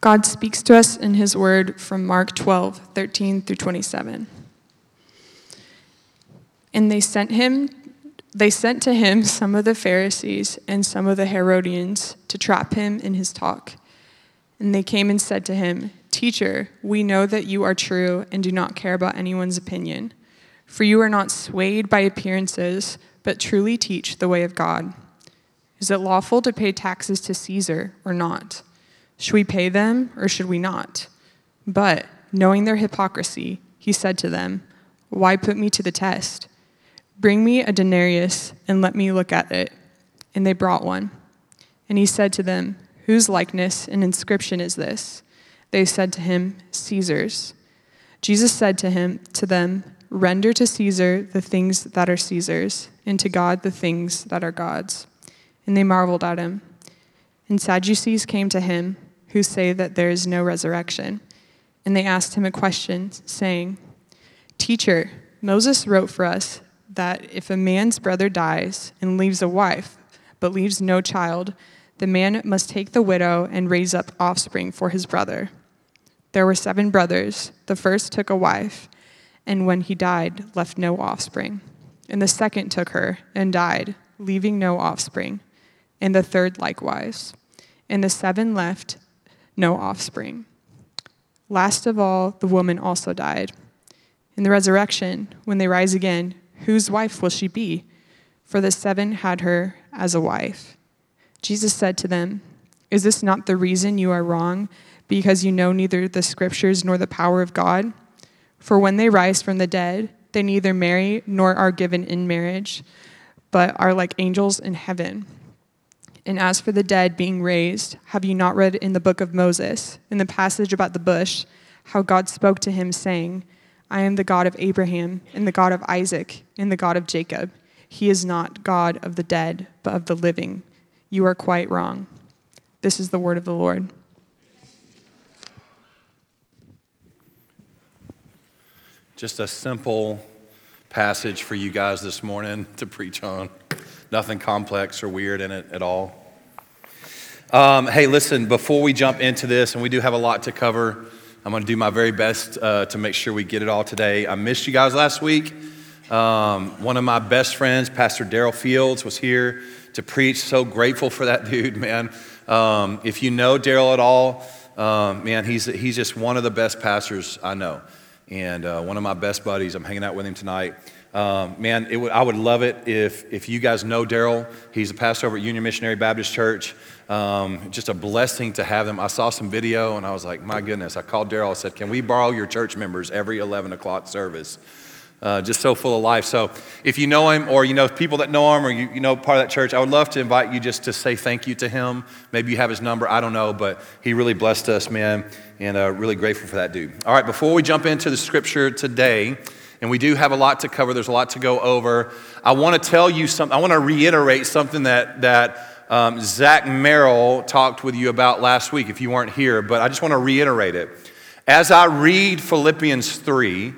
God speaks to us in his word from Mark 12, 13 through 27. And they sent him they sent to him some of the Pharisees and some of the Herodians to trap him in his talk. And they came and said to him, Teacher, we know that you are true and do not care about anyone's opinion. For you are not swayed by appearances, but truly teach the way of God. Is it lawful to pay taxes to Caesar or not? Should we pay them or should we not? But, knowing their hypocrisy, he said to them, Why put me to the test? Bring me a denarius and let me look at it. And they brought one. And he said to them, Whose likeness and inscription is this? They said to him, Caesar's. Jesus said to him to them, Render to Caesar the things that are Caesar's, and to God the things that are God's. And they marveled at him. And Sadducees came to him, who say that there is no resurrection. And they asked him a question, saying, Teacher, Moses wrote for us that if a man's brother dies and leaves a wife, but leaves no child, the man must take the widow and raise up offspring for his brother. There were seven brothers. The first took a wife, and when he died, left no offspring. And the second took her and died, leaving no offspring. And the third likewise. And the seven left no offspring. Last of all, the woman also died. In the resurrection, when they rise again, whose wife will she be? For the seven had her as a wife. Jesus said to them, Is this not the reason you are wrong, because you know neither the scriptures nor the power of God? For when they rise from the dead, they neither marry nor are given in marriage, but are like angels in heaven. And as for the dead being raised, have you not read in the book of Moses, in the passage about the bush, how God spoke to him, saying, I am the God of Abraham, and the God of Isaac, and the God of Jacob. He is not God of the dead, but of the living. You are quite wrong. This is the word of the Lord. Just a simple passage for you guys this morning to preach on. Nothing complex or weird in it at all. Um, hey, listen, before we jump into this, and we do have a lot to cover, I'm going to do my very best uh, to make sure we get it all today. I missed you guys last week. Um, one of my best friends, Pastor Daryl Fields, was here to preach. So grateful for that dude, man. Um, if you know Daryl at all, um, man, he's, he's just one of the best pastors I know. And uh, one of my best buddies, I'm hanging out with him tonight. Um, man, would, I would love it if, if you guys know Daryl. He's a pastor over at Union Missionary Baptist Church. Um, just a blessing to have them. I saw some video and I was like, my goodness. I called Daryl. I said, can we borrow your church members every 11 o'clock service? uh, just so full of life. So if you know him or you know people that know him or you, you know part of that church, I would love to invite you just to say thank you to him. Maybe you have his number, I don't know, but he really blessed us, man, and uh, really grateful for that dude. All right, before we jump into the scripture today, and we do have a lot to cover, there's a lot to go over. I want to tell you something, I want to reiterate something that, that um, Zach Merrill talked with you about last week if you weren't here, but I just want to reiterate it. As I read Philippians 3,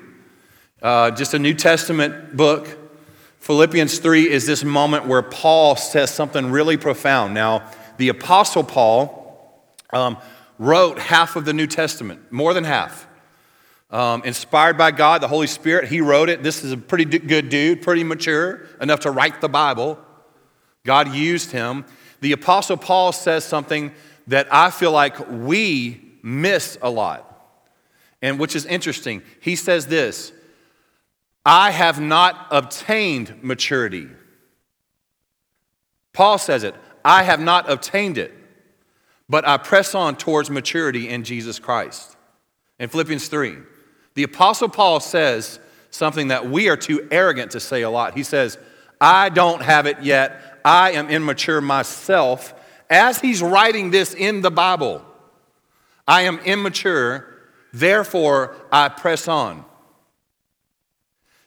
uh, just a New Testament book. Philippians 3 is this moment where Paul says something really profound. Now, the Apostle Paul um, wrote half of the New Testament, more than half. Um, inspired by God, the Holy Spirit, he wrote it. This is a pretty good dude, pretty mature, enough to write the Bible. God used him. The Apostle Paul says something that I feel like we miss a lot, and which is interesting. He says this I have not obtained maturity. Paul says it I have not obtained it, but I press on towards maturity in Jesus Christ. In Philippians 3, the Apostle Paul says something that we are too arrogant to say a lot. He says, I don't have it yet. I am immature myself. As he's writing this in the Bible, I am immature, therefore I press on.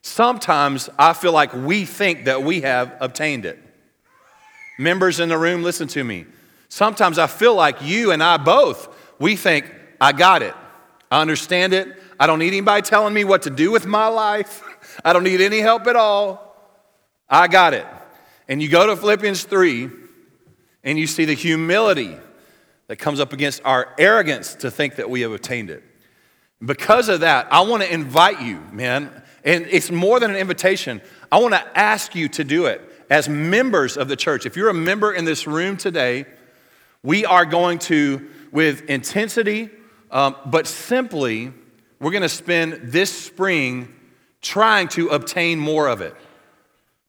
Sometimes I feel like we think that we have obtained it. Members in the room, listen to me. Sometimes I feel like you and I both, we think, I got it. I understand it. I don't need anybody telling me what to do with my life. I don't need any help at all. I got it. And you go to Philippians 3 and you see the humility that comes up against our arrogance to think that we have obtained it. Because of that, I want to invite you, man, and it's more than an invitation. I want to ask you to do it as members of the church. If you're a member in this room today, we are going to, with intensity, um, but simply, we're going to spend this spring trying to obtain more of it,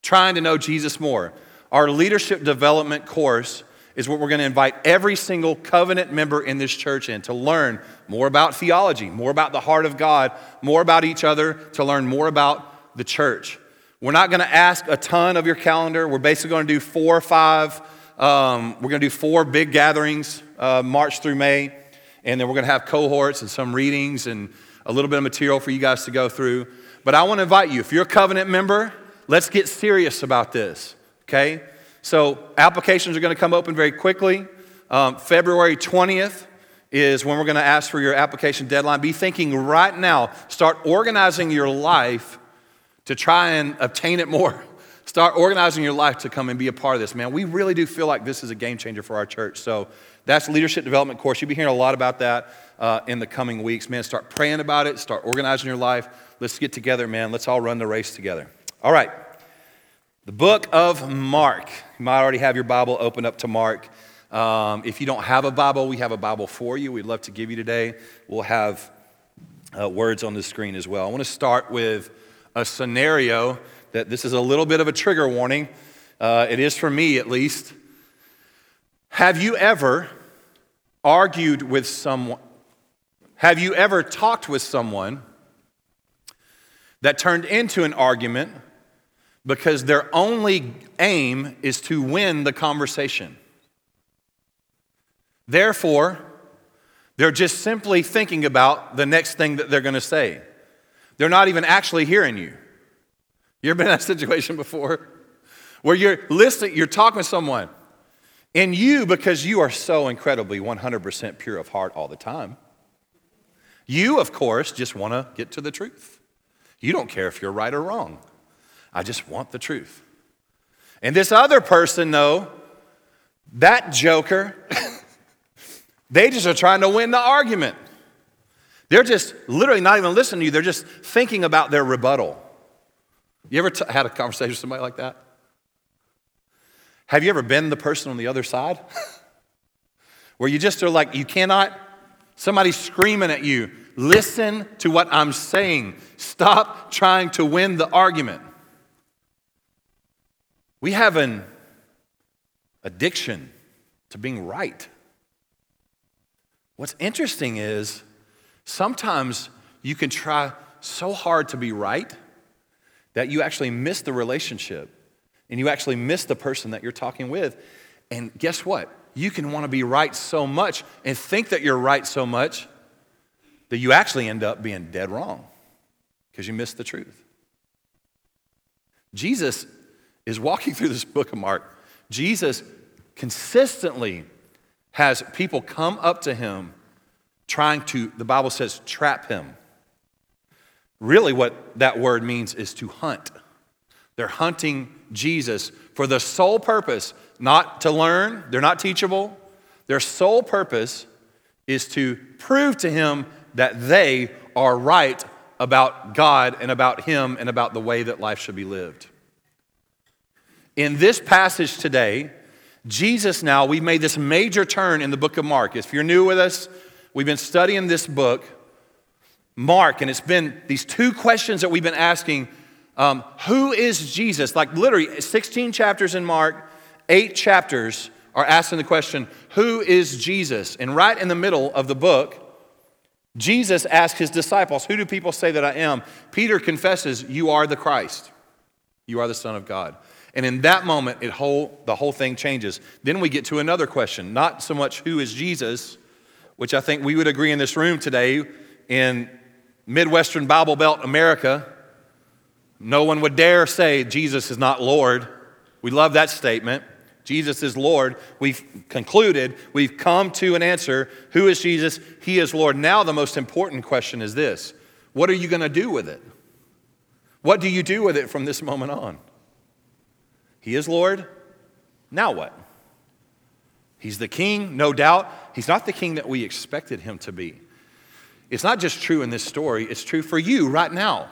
trying to know Jesus more. Our leadership development course is what we're going to invite every single covenant member in this church in to learn more about theology, more about the heart of God, more about each other, to learn more about the church. We're not going to ask a ton of your calendar. We're basically going to do four or five. Um, we're going to do four big gatherings, uh, March through May, and then we're going to have cohorts and some readings and a little bit of material for you guys to go through. But I want to invite you, if you're a covenant member, let's get serious about this, okay? So applications are going to come open very quickly. Um, February 20th is when we're going to ask for your application deadline. Be thinking right now, start organizing your life to try and obtain it more. Start organizing your life to come and be a part of this, man. We really do feel like this is a game changer for our church. So that's leadership development course. You'll be hearing a lot about that uh, in the coming weeks, man. Start praying about it. Start organizing your life. Let's get together, man. Let's all run the race together. All right. The book of Mark. You might already have your Bible open up to Mark. Um, if you don't have a Bible, we have a Bible for you. We'd love to give you today. We'll have uh, words on the screen as well. I want to start with a scenario that this is a little bit of a trigger warning. Uh, it is for me, at least. Have you ever argued with someone? Have you ever talked with someone that turned into an argument? because their only aim is to win the conversation. Therefore, they're just simply thinking about the next thing that they're going to say. They're not even actually hearing you. You ever been in that situation before? Where you're listening, you're talking to someone, and you, because you are so incredibly 100% pure of heart all the time, you, of course, just want to get to the truth. You don't care if you're right or wrong. I just want the truth. And this other person, though, that joker, they just are trying to win the argument. They're just literally not even listening to you, they're just thinking about their rebuttal. You ever t- had a conversation with somebody like that? Have you ever been the person on the other side? Where you just are like, you cannot, somebody's screaming at you, listen to what I'm saying. Stop trying to win the argument. We have an addiction to being right. What's interesting is sometimes you can try so hard to be right that you actually miss the relationship and you actually miss the person that you're talking with. And guess what? You can want to be right so much and think that you're right so much that you actually end up being dead wrong because you miss the truth. Jesus is walking through this book of Mark, Jesus consistently has people come up to him trying to, the Bible says, trap him. Really, what that word means is to hunt. They're hunting Jesus for the sole purpose, not to learn, they're not teachable. Their sole purpose is to prove to him that they are right about God and about him and about the way that life should be lived. In this passage today, Jesus now, we've made this major turn in the book of Mark. If you're new with us, we've been studying this book, Mark, and it's been these two questions that we've been asking um, Who is Jesus? Like literally 16 chapters in Mark, eight chapters are asking the question, Who is Jesus? And right in the middle of the book, Jesus asks his disciples, Who do people say that I am? Peter confesses, You are the Christ, you are the Son of God. And in that moment, it whole, the whole thing changes. Then we get to another question not so much who is Jesus, which I think we would agree in this room today in Midwestern Bible Belt America. No one would dare say Jesus is not Lord. We love that statement. Jesus is Lord. We've concluded, we've come to an answer. Who is Jesus? He is Lord. Now, the most important question is this What are you going to do with it? What do you do with it from this moment on? He is Lord. Now what? He's the king, no doubt. he's not the king that we expected him to be. It's not just true in this story, it's true for you right now.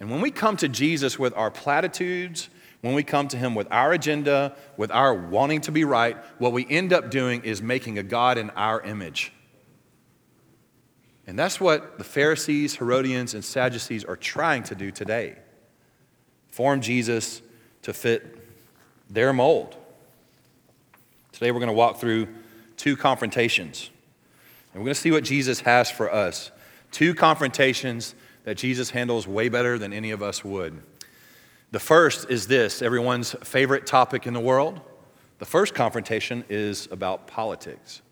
And when we come to Jesus with our platitudes, when we come to him with our agenda, with our wanting to be right, what we end up doing is making a God in our image. And that's what the Pharisees, Herodians, and Sadducees are trying to do today form Jesus to fit their mold. Today we're going to walk through two confrontations. And we're going to see what Jesus has for us. Two confrontations that Jesus handles way better than any of us would. The first is this everyone's favorite topic in the world. The first confrontation is about politics.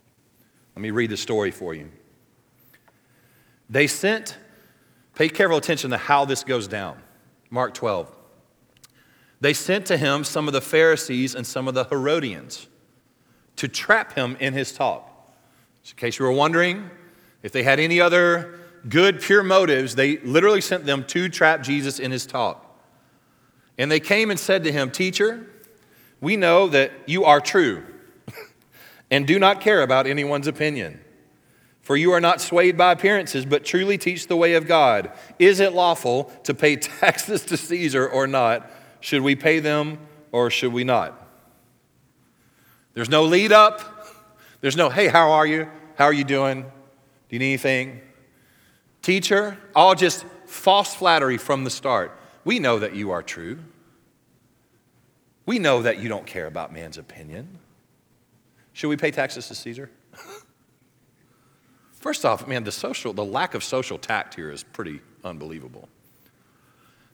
Let me read the story for you. They sent, pay careful attention to how this goes down. Mark 12. They sent to him some of the Pharisees and some of the Herodians to trap him in his talk. In case you were wondering, if they had any other good, pure motives, they literally sent them to trap Jesus in his talk. And they came and said to him, Teacher, we know that you are true and do not care about anyone's opinion. For you are not swayed by appearances, but truly teach the way of God. Is it lawful to pay taxes to Caesar or not? Should we pay them or should we not? There's no lead up. There's no, hey, how are you? How are you doing? Do you need anything? Teacher, all just false flattery from the start. We know that you are true. We know that you don't care about man's opinion. Should we pay taxes to Caesar? First off, man, the social, the lack of social tact here is pretty unbelievable.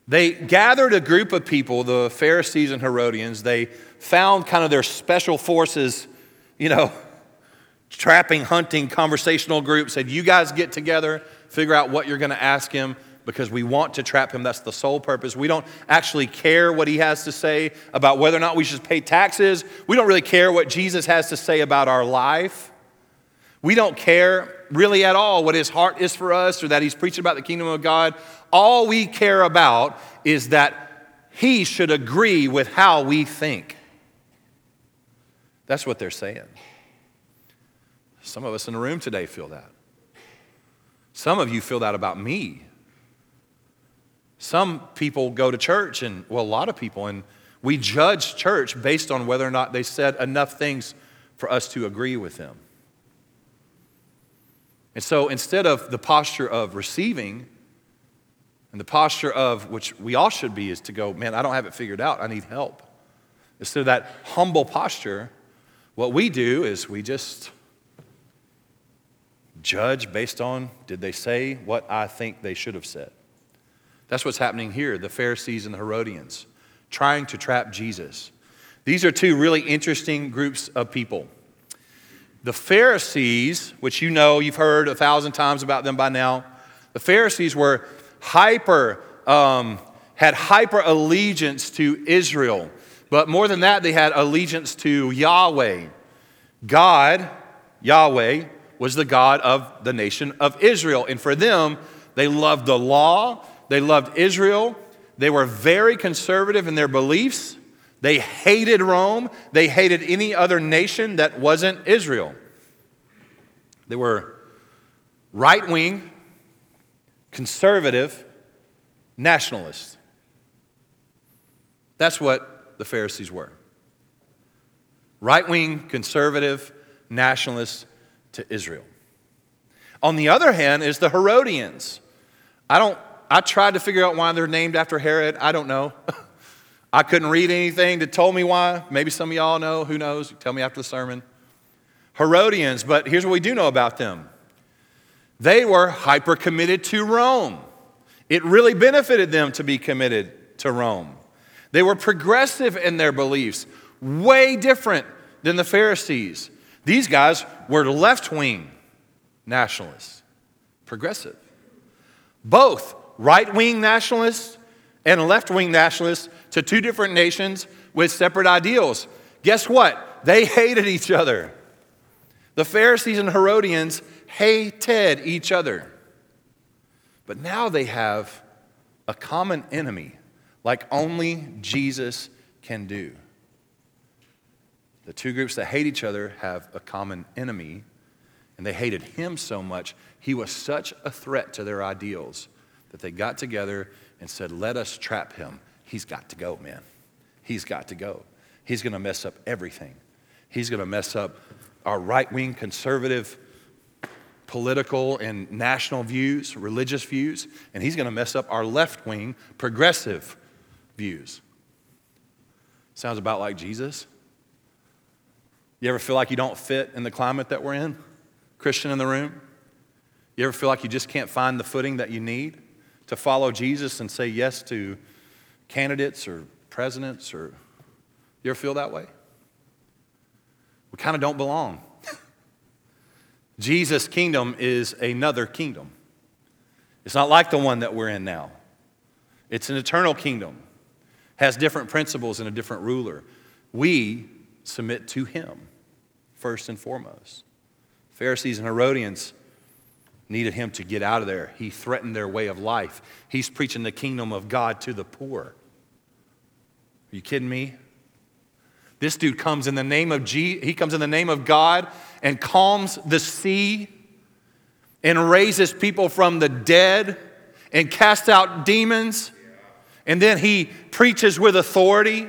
They gathered a group of people, the Pharisees and Herodians. They found kind of their special forces, you know, trapping, hunting, conversational groups. Said, You guys get together, figure out what you're going to ask him because we want to trap him. That's the sole purpose. We don't actually care what he has to say about whether or not we should pay taxes. We don't really care what Jesus has to say about our life. We don't care really at all what his heart is for us or that he's preaching about the kingdom of God. All we care about is that he should agree with how we think. That's what they're saying. Some of us in the room today feel that. Some of you feel that about me. Some people go to church, and well, a lot of people, and we judge church based on whether or not they said enough things for us to agree with them. And so instead of the posture of receiving, and the posture of which we all should be is to go, man, I don't have it figured out. I need help. Instead of that humble posture, what we do is we just judge based on did they say what I think they should have said. That's what's happening here, the Pharisees and the Herodians, trying to trap Jesus. These are two really interesting groups of people. The Pharisees, which you know, you've heard a thousand times about them by now, the Pharisees were hyper, um, had hyper allegiance to Israel. But more than that, they had allegiance to Yahweh. God, Yahweh, was the God of the nation of Israel. And for them, they loved the law, they loved Israel, they were very conservative in their beliefs. They hated Rome. They hated any other nation that wasn't Israel. They were right wing, conservative, nationalists. That's what the Pharisees were. Right wing, conservative, nationalists to Israel. On the other hand, is the Herodians. I don't I tried to figure out why they're named after Herod. I don't know. I couldn't read anything that told me why. Maybe some of y'all know. Who knows? Tell me after the sermon. Herodians, but here's what we do know about them they were hyper committed to Rome. It really benefited them to be committed to Rome. They were progressive in their beliefs, way different than the Pharisees. These guys were left wing nationalists, progressive. Both right wing nationalists and left wing nationalists to two different nations with separate ideals. Guess what? They hated each other. The Pharisees and Herodians hated each other. But now they have a common enemy like only Jesus can do. The two groups that hate each other have a common enemy, and they hated him so much. He was such a threat to their ideals that they got together and said, Let us trap him. He's got to go, man. He's got to go. He's going to mess up everything. He's going to mess up our right wing conservative political and national views, religious views, and he's going to mess up our left wing progressive views. Sounds about like Jesus. You ever feel like you don't fit in the climate that we're in? Christian in the room? You ever feel like you just can't find the footing that you need to follow Jesus and say yes to candidates or presidents or you ever feel that way? We kind of don't belong. Jesus' kingdom is another kingdom. It's not like the one that we're in now. It's an eternal kingdom, has different principles and a different ruler. We submit to him first and foremost. Pharisees and Herodians needed him to get out of there. He threatened their way of life. He's preaching the kingdom of God to the poor. Are you kidding me? This dude comes in the name of G, he comes in the name of God and calms the sea and raises people from the dead and casts out demons. And then he preaches with authority.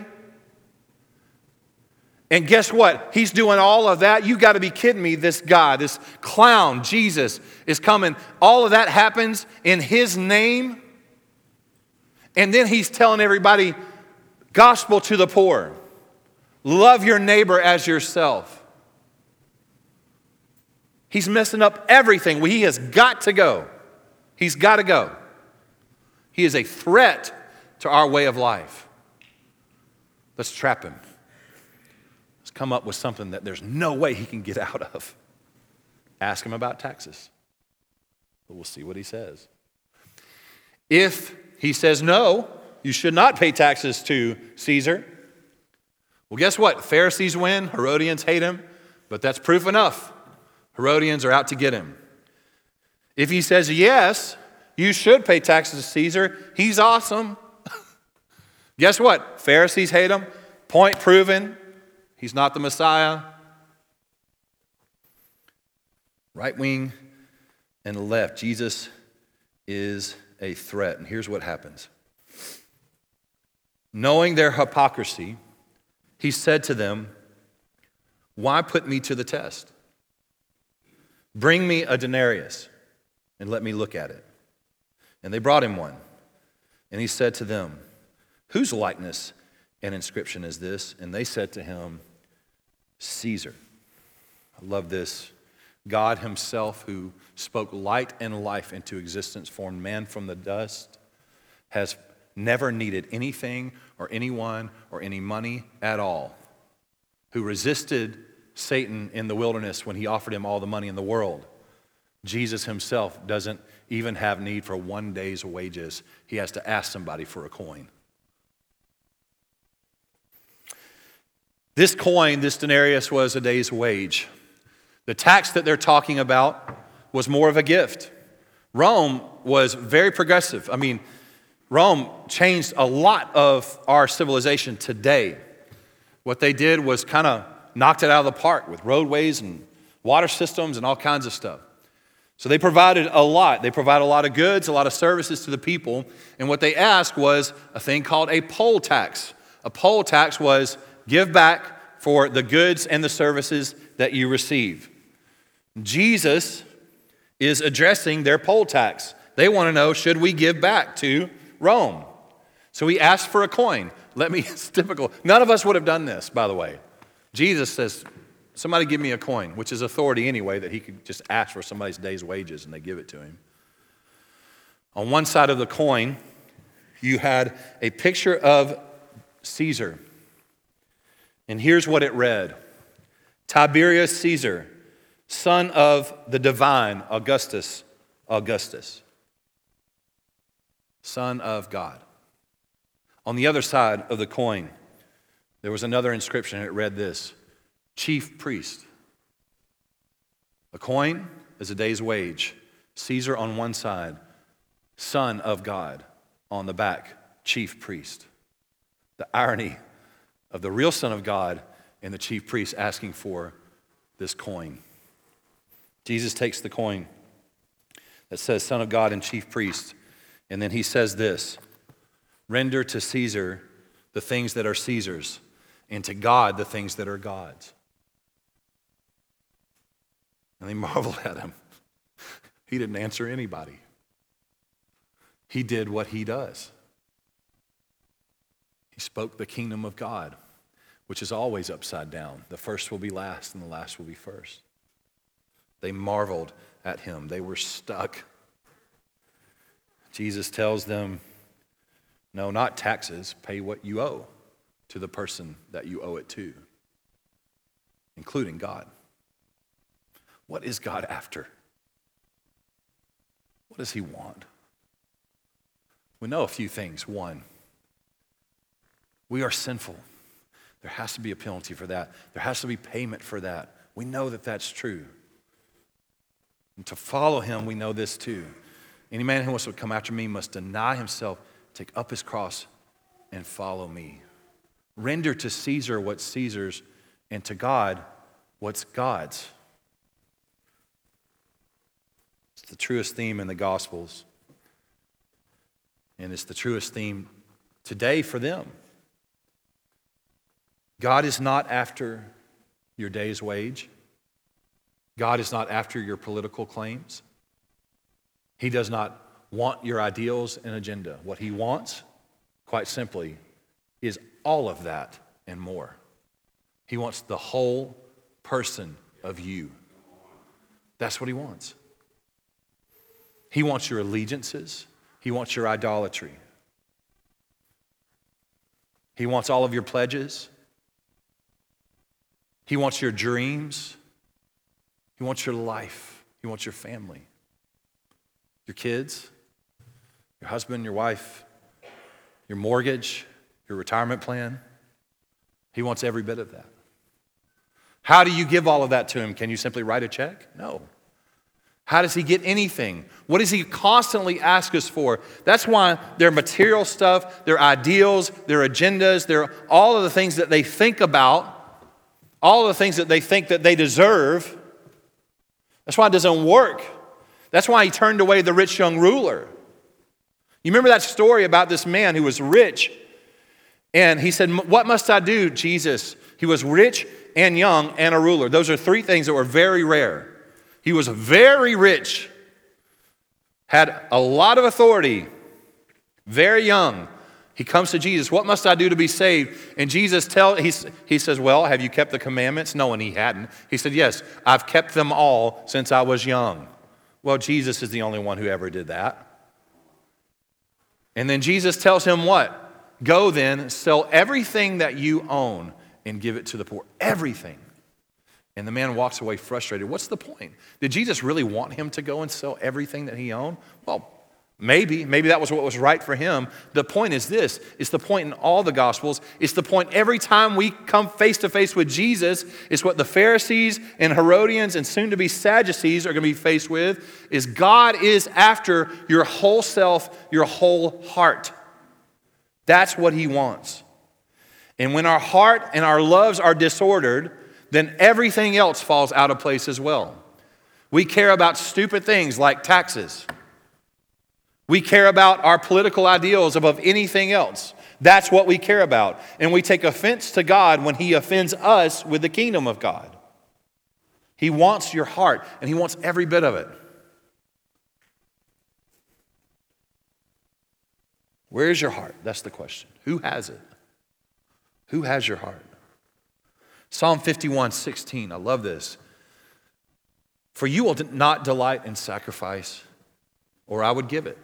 And guess what? He's doing all of that. You got to be kidding me. This guy, this clown, Jesus, is coming. All of that happens in his name. And then he's telling everybody, gospel to the poor. Love your neighbor as yourself. He's messing up everything. He has got to go. He's got to go. He is a threat to our way of life. Let's trap him. Come up with something that there's no way he can get out of. Ask him about taxes. But we'll see what he says. If he says no, you should not pay taxes to Caesar, well, guess what? Pharisees win, Herodians hate him, but that's proof enough. Herodians are out to get him. If he says yes, you should pay taxes to Caesar, he's awesome. guess what? Pharisees hate him. Point proven. He's not the Messiah. Right wing and left. Jesus is a threat. And here's what happens knowing their hypocrisy, he said to them, Why put me to the test? Bring me a denarius and let me look at it. And they brought him one. And he said to them, Whose likeness and inscription is this? And they said to him, Caesar. I love this. God Himself, who spoke light and life into existence, formed man from the dust, has never needed anything or anyone or any money at all, who resisted Satan in the wilderness when he offered him all the money in the world. Jesus himself doesn't even have need for one day's wages. He has to ask somebody for a coin. This coin, this denarius, was a day's wage. The tax that they're talking about was more of a gift. Rome was very progressive. I mean, Rome changed a lot of our civilization today. What they did was kind of knocked it out of the park with roadways and water systems and all kinds of stuff. So they provided a lot. They provided a lot of goods, a lot of services to the people. And what they asked was a thing called a poll tax. A poll tax was give back for the goods and the services that you receive. Jesus is addressing their poll tax. They want to know should we give back to Rome. So he asked for a coin. Let me, it's typical. None of us would have done this, by the way. Jesus says, Somebody give me a coin, which is authority anyway, that he could just ask for somebody's day's wages and they give it to him. On one side of the coin, you had a picture of Caesar. And here's what it read Tiberius Caesar, son of the divine Augustus Augustus Son of God. On the other side of the coin, there was another inscription, it read this Chief Priest. A coin is a day's wage. Caesar on one side, Son of God on the back, Chief Priest. The irony of the real Son of God and the chief priest asking for this coin. Jesus takes the coin that says Son of God and chief priest, and then he says this Render to Caesar the things that are Caesar's, and to God the things that are God's. And they marveled at him. He didn't answer anybody. He did what he does. He spoke the kingdom of God, which is always upside down. The first will be last, and the last will be first. They marveled at him, they were stuck. Jesus tells them, No, not taxes, pay what you owe to the person that you owe it to, including God. What is God after? What does he want? We know a few things. One, we are sinful. There has to be a penalty for that, there has to be payment for that. We know that that's true. And to follow him, we know this too. Any man who wants to come after me must deny himself, take up his cross, and follow me. Render to Caesar what's Caesar's, and to God what's God's. It's the truest theme in the Gospels. And it's the truest theme today for them. God is not after your day's wage. God is not after your political claims. He does not want your ideals and agenda. What He wants, quite simply, is all of that and more. He wants the whole person of you. That's what He wants. He wants your allegiances, He wants your idolatry. He wants all of your pledges. He wants your dreams. He wants your life. He wants your family, your kids, your husband, your wife, your mortgage, your retirement plan. He wants every bit of that. How do you give all of that to him? Can you simply write a check? No. How does he get anything? What does he constantly ask us for? That's why their material stuff, their ideals, their agendas, their all of the things that they think about, all the things that they think that they deserve. That's why it doesn't work. That's why he turned away the rich young ruler. You remember that story about this man who was rich and he said, What must I do, Jesus? He was rich and young and a ruler. Those are three things that were very rare. He was very rich, had a lot of authority, very young. He comes to Jesus, What must I do to be saved? And Jesus tell, he, he says, Well, have you kept the commandments? No, and he hadn't. He said, Yes, I've kept them all since I was young. Well, Jesus is the only one who ever did that. And then Jesus tells him what? Go then, sell everything that you own and give it to the poor. Everything. And the man walks away frustrated. What's the point? Did Jesus really want him to go and sell everything that he owned? Well, maybe. Maybe that was what was right for him. The point is this it's the point in all the Gospels. It's the point every time we come face to face with Jesus. It's what the Pharisees and Herodians and soon to be Sadducees are going to be faced with is God is after your whole self, your whole heart. That's what he wants. And when our heart and our loves are disordered, then everything else falls out of place as well. We care about stupid things like taxes. We care about our political ideals above anything else. That's what we care about. And we take offense to God when He offends us with the kingdom of God. He wants your heart, and He wants every bit of it. Where is your heart? That's the question. Who has it? Who has your heart? Psalm 51 16, I love this. For you will not delight in sacrifice, or I would give it.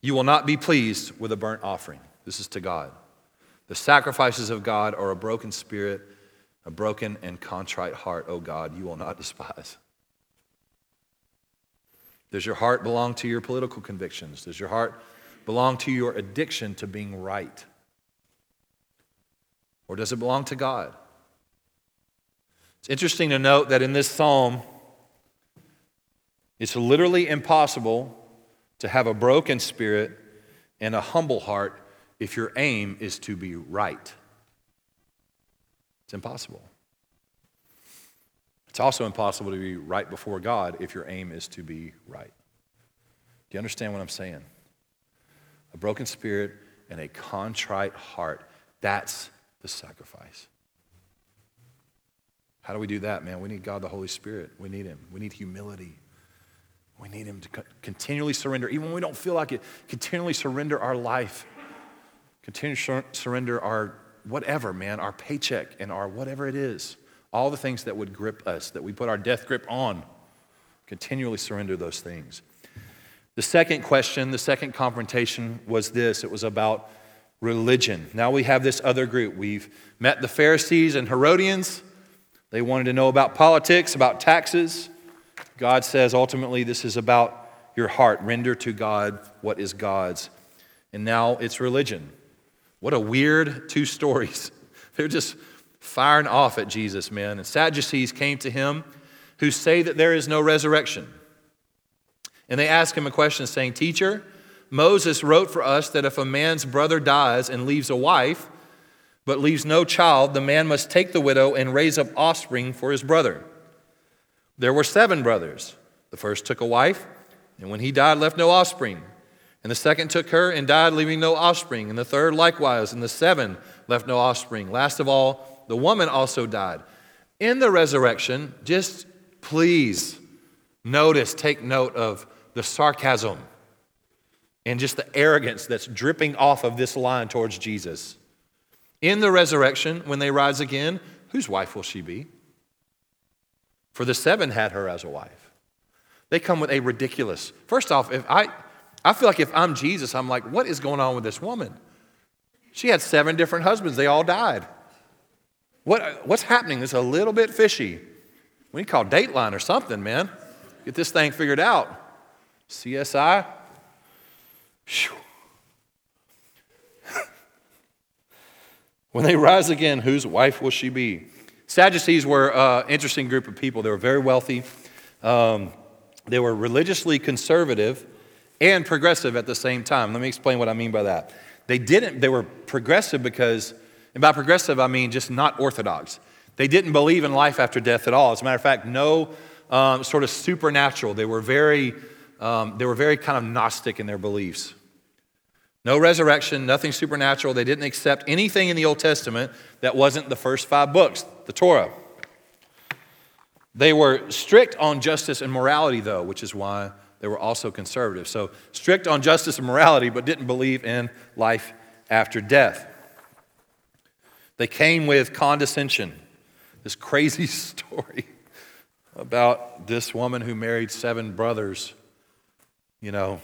You will not be pleased with a burnt offering. This is to God. The sacrifices of God are a broken spirit, a broken and contrite heart, O God, you will not despise. Does your heart belong to your political convictions? Does your heart belong to your addiction to being right? Or does it belong to God? It's interesting to note that in this psalm, it's literally impossible to have a broken spirit and a humble heart if your aim is to be right. It's impossible. It's also impossible to be right before God if your aim is to be right. Do you understand what I'm saying? A broken spirit and a contrite heart. That's the sacrifice. How do we do that, man? We need God the Holy Spirit. We need Him. We need humility. We need Him to continually surrender, even when we don't feel like it, continually surrender our life, continue to surrender our whatever, man, our paycheck and our whatever it is, all the things that would grip us, that we put our death grip on. Continually surrender those things. The second question, the second confrontation was this it was about religion. Now we have this other group. We've met the Pharisees and Herodians. They wanted to know about politics, about taxes. God says ultimately this is about your heart. Render to God what is God's. And now it's religion. What a weird two stories. They're just firing off at Jesus, man. And Sadducees came to him who say that there is no resurrection. And they ask him a question saying, Teacher, Moses wrote for us that if a man's brother dies and leaves a wife, but leaves no child, the man must take the widow and raise up offspring for his brother. There were seven brothers. The first took a wife, and when he died, left no offspring. And the second took her and died, leaving no offspring. And the third likewise, and the seven left no offspring. Last of all, the woman also died. In the resurrection, just please notice, take note of the sarcasm and just the arrogance that's dripping off of this line towards Jesus. In the resurrection, when they rise again, whose wife will she be? For the seven had her as a wife. They come with a ridiculous. First off, if I I feel like if I'm Jesus, I'm like, what is going on with this woman? She had seven different husbands, they all died. What, what's happening? It's a little bit fishy. We need to call Dateline or something, man. Get this thing figured out. CSI. when they rise again, whose wife will she be? Sadducees were an interesting group of people. They were very wealthy. Um, they were religiously conservative and progressive at the same time. Let me explain what I mean by that. They didn't, they were progressive because, and by progressive, I mean just not orthodox. They didn't believe in life after death at all. As a matter of fact, no um, sort of supernatural. They were very um, they were very kind of Gnostic in their beliefs. No resurrection, nothing supernatural. They didn't accept anything in the Old Testament that wasn't the first five books, the Torah. They were strict on justice and morality, though, which is why they were also conservative. So, strict on justice and morality, but didn't believe in life after death. They came with condescension, this crazy story about this woman who married seven brothers you know,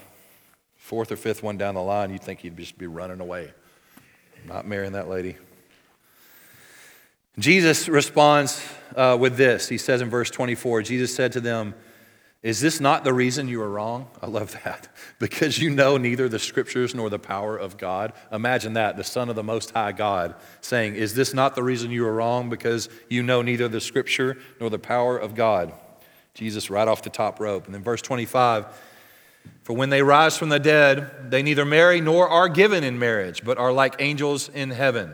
fourth or fifth one down the line, you'd think he'd just be running away, not marrying that lady. Jesus responds uh, with this. He says in verse 24, Jesus said to them, Is this not the reason you are wrong? I love that. Because you know neither the scriptures nor the power of God. Imagine that, the Son of the Most High God saying, Is this not the reason you are wrong? Because you know neither the scripture nor the power of God. Jesus right off the top rope. And then verse 25, for when they rise from the dead, they neither marry nor are given in marriage, but are like angels in heaven.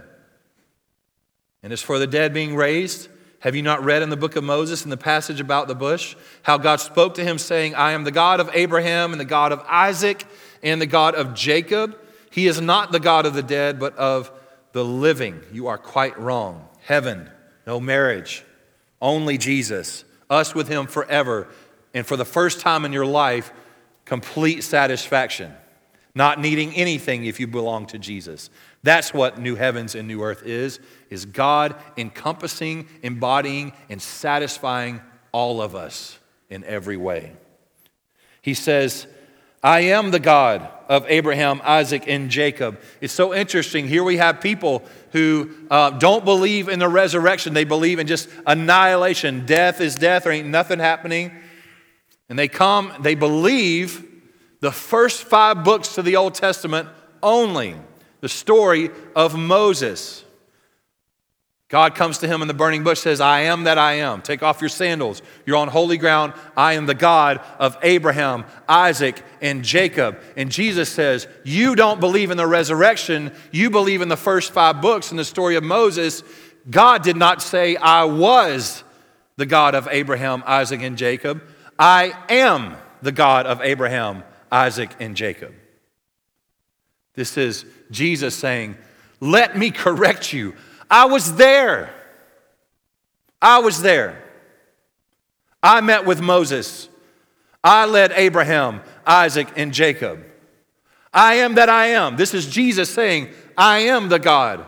And as for the dead being raised, have you not read in the book of Moses in the passage about the bush how God spoke to him, saying, I am the God of Abraham and the God of Isaac and the God of Jacob? He is not the God of the dead, but of the living. You are quite wrong. Heaven, no marriage, only Jesus, us with him forever. And for the first time in your life, complete satisfaction, not needing anything if you belong to Jesus. That's what new heavens and new earth is, is God encompassing, embodying, and satisfying all of us in every way. He says, I am the God of Abraham, Isaac, and Jacob. It's so interesting. Here we have people who uh, don't believe in the resurrection. They believe in just annihilation. Death is death, there ain't nothing happening. And they come, they believe the first five books of the Old Testament only, the story of Moses. God comes to him in the burning bush, says, I am that I am. Take off your sandals. You're on holy ground. I am the God of Abraham, Isaac, and Jacob. And Jesus says, You don't believe in the resurrection. You believe in the first five books in the story of Moses. God did not say, I was the God of Abraham, Isaac, and Jacob. I am the God of Abraham, Isaac, and Jacob. This is Jesus saying, Let me correct you. I was there. I was there. I met with Moses. I led Abraham, Isaac, and Jacob. I am that I am. This is Jesus saying, I am the God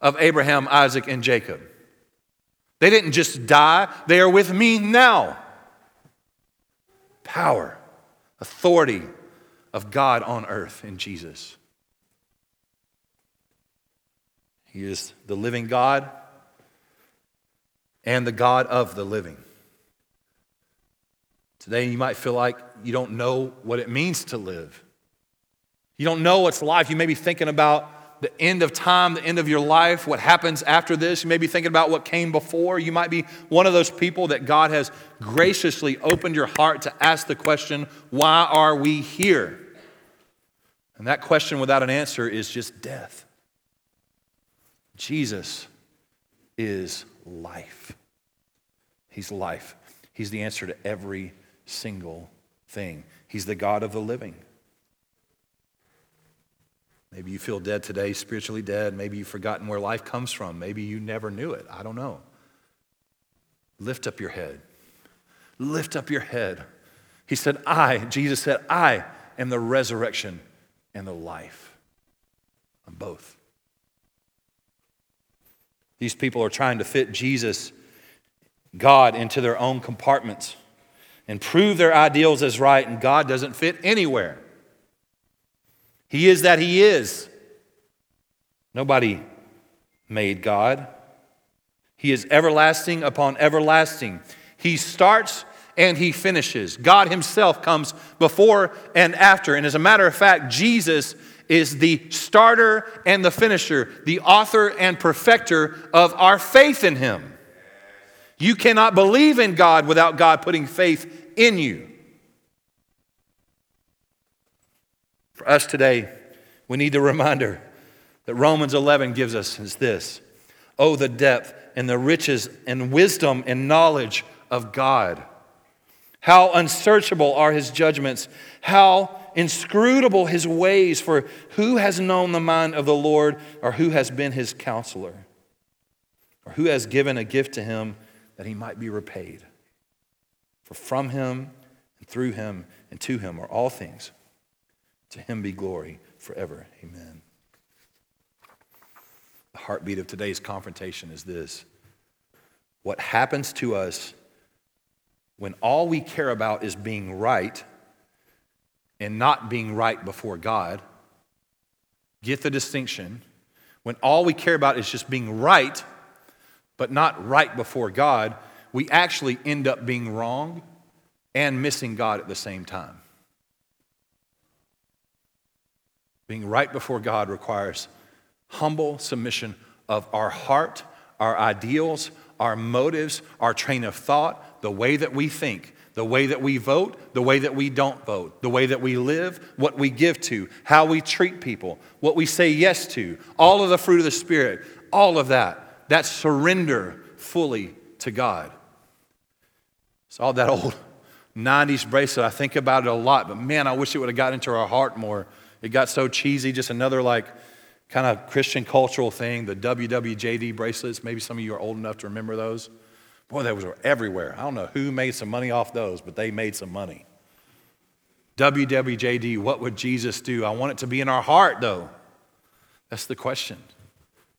of Abraham, Isaac, and Jacob. They didn't just die, they are with me now. Power, authority of God on earth in Jesus. He is the living God and the God of the living. Today, you might feel like you don't know what it means to live. You don't know what's life. You may be thinking about the end of time, the end of your life, what happens after this. You may be thinking about what came before. You might be one of those people that God has graciously opened your heart to ask the question, why are we here? And that question without an answer is just death. Jesus is life. He's life. He's the answer to every single thing. He's the God of the living. Maybe you feel dead today, spiritually dead. Maybe you've forgotten where life comes from. Maybe you never knew it. I don't know. Lift up your head. Lift up your head. He said, I, Jesus said, I am the resurrection and the life. I'm both. These people are trying to fit Jesus, God, into their own compartments and prove their ideals as right, and God doesn't fit anywhere. He is that He is. Nobody made God. He is everlasting upon everlasting. He starts and He finishes. God Himself comes before and after. And as a matter of fact, Jesus is the starter and the finisher, the author and perfecter of our faith in Him. You cannot believe in God without God putting faith in you. For us today, we need the reminder that Romans 11 gives us is this Oh, the depth and the riches and wisdom and knowledge of God. How unsearchable are his judgments, how inscrutable his ways, for who has known the mind of the Lord, or who has been his counselor, or who has given a gift to him that he might be repaid? For from him and through him and to him are all things. To him be glory forever. Amen. The heartbeat of today's confrontation is this What happens to us when all we care about is being right and not being right before God? Get the distinction. When all we care about is just being right, but not right before God, we actually end up being wrong and missing God at the same time. Being right before God requires humble submission of our heart, our ideals, our motives, our train of thought, the way that we think, the way that we vote, the way that we don't vote, the way that we live, what we give to, how we treat people, what we say yes to, all of the fruit of the Spirit, all of that. That surrender fully to God. It's all that old 90s bracelet. I think about it a lot, but man, I wish it would have got into our heart more it got so cheesy, just another like kind of Christian cultural thing, the WWJD bracelets. Maybe some of you are old enough to remember those. Boy, those were everywhere. I don't know who made some money off those, but they made some money. WWJD, what would Jesus do? I want it to be in our heart, though. That's the question.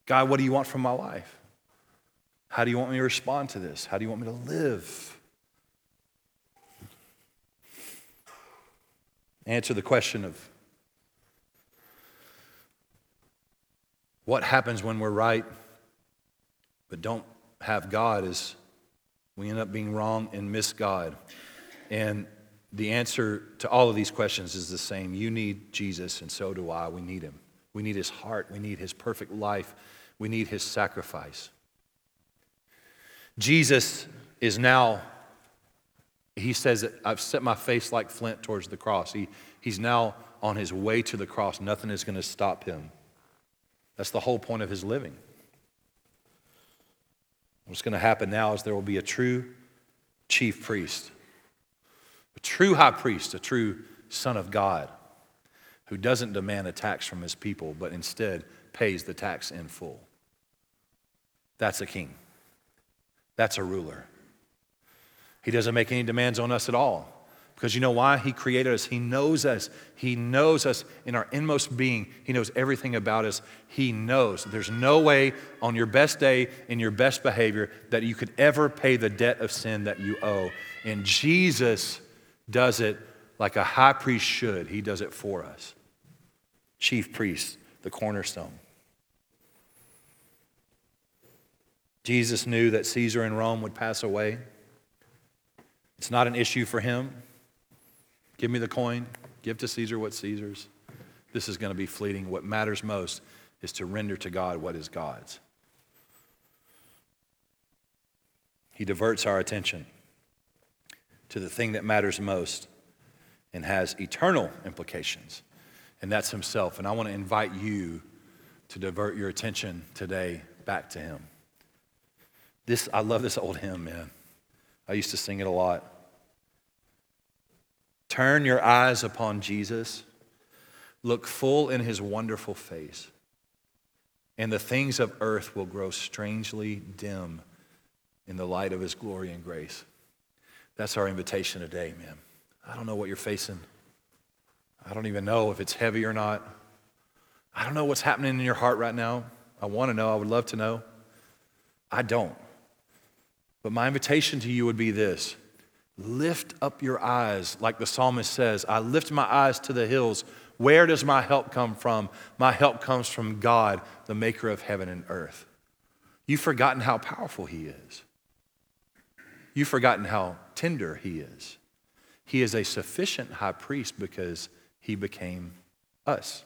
God, what do you want from my life? How do you want me to respond to this? How do you want me to live? Answer the question of What happens when we're right but don't have God is we end up being wrong and miss God. And the answer to all of these questions is the same. You need Jesus, and so do I. We need him. We need his heart. We need his perfect life. We need his sacrifice. Jesus is now, he says that I've set my face like flint towards the cross. He, he's now on his way to the cross. Nothing is going to stop him. That's the whole point of his living. What's going to happen now is there will be a true chief priest, a true high priest, a true son of God who doesn't demand a tax from his people, but instead pays the tax in full. That's a king. That's a ruler. He doesn't make any demands on us at all. Because you know why? He created us. He knows us. He knows us in our inmost being. He knows everything about us. He knows. There's no way on your best day, in your best behavior, that you could ever pay the debt of sin that you owe. And Jesus does it like a high priest should. He does it for us. Chief priest, the cornerstone. Jesus knew that Caesar in Rome would pass away. It's not an issue for him. Give me the coin, give to Caesar what Caesar's. This is going to be fleeting. What matters most is to render to God what is God's. He diverts our attention to the thing that matters most and has eternal implications, and that's Himself. And I want to invite you to divert your attention today back to Him. This, I love this old hymn, man. I used to sing it a lot. Turn your eyes upon Jesus, look full in his wonderful face, and the things of earth will grow strangely dim in the light of his glory and grace. That's our invitation today, man. I don't know what you're facing. I don't even know if it's heavy or not. I don't know what's happening in your heart right now. I want to know. I would love to know. I don't. But my invitation to you would be this lift up your eyes, like the psalmist says, I lift my eyes to the hills. Where does my help come from? My help comes from God, the maker of heaven and earth. You've forgotten how powerful He is. You've forgotten how tender He is. He is a sufficient high priest because He became us.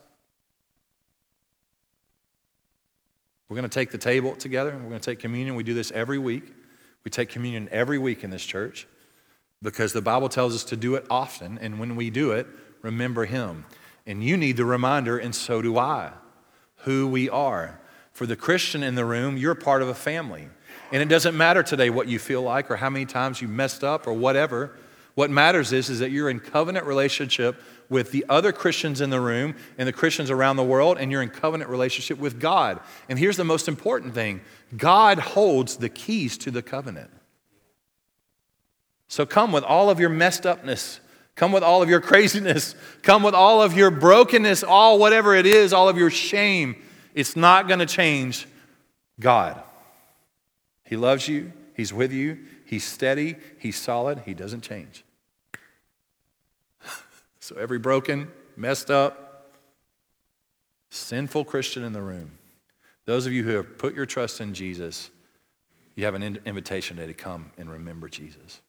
We're going to take the table together we're going to take communion. We do this every week. We take communion every week in this church because the Bible tells us to do it often. And when we do it, remember Him. And you need the reminder, and so do I, who we are. For the Christian in the room, you're part of a family. And it doesn't matter today what you feel like or how many times you messed up or whatever. What matters is, is that you're in covenant relationship with the other Christians in the room and the Christians around the world, and you're in covenant relationship with God. And here's the most important thing God holds the keys to the covenant. So come with all of your messed upness. Come with all of your craziness. Come with all of your brokenness, all whatever it is, all of your shame. It's not going to change God. He loves you. He's with you. He's steady. He's solid. He doesn't change. so, every broken, messed up, sinful Christian in the room, those of you who have put your trust in Jesus, you have an invitation today to come and remember Jesus.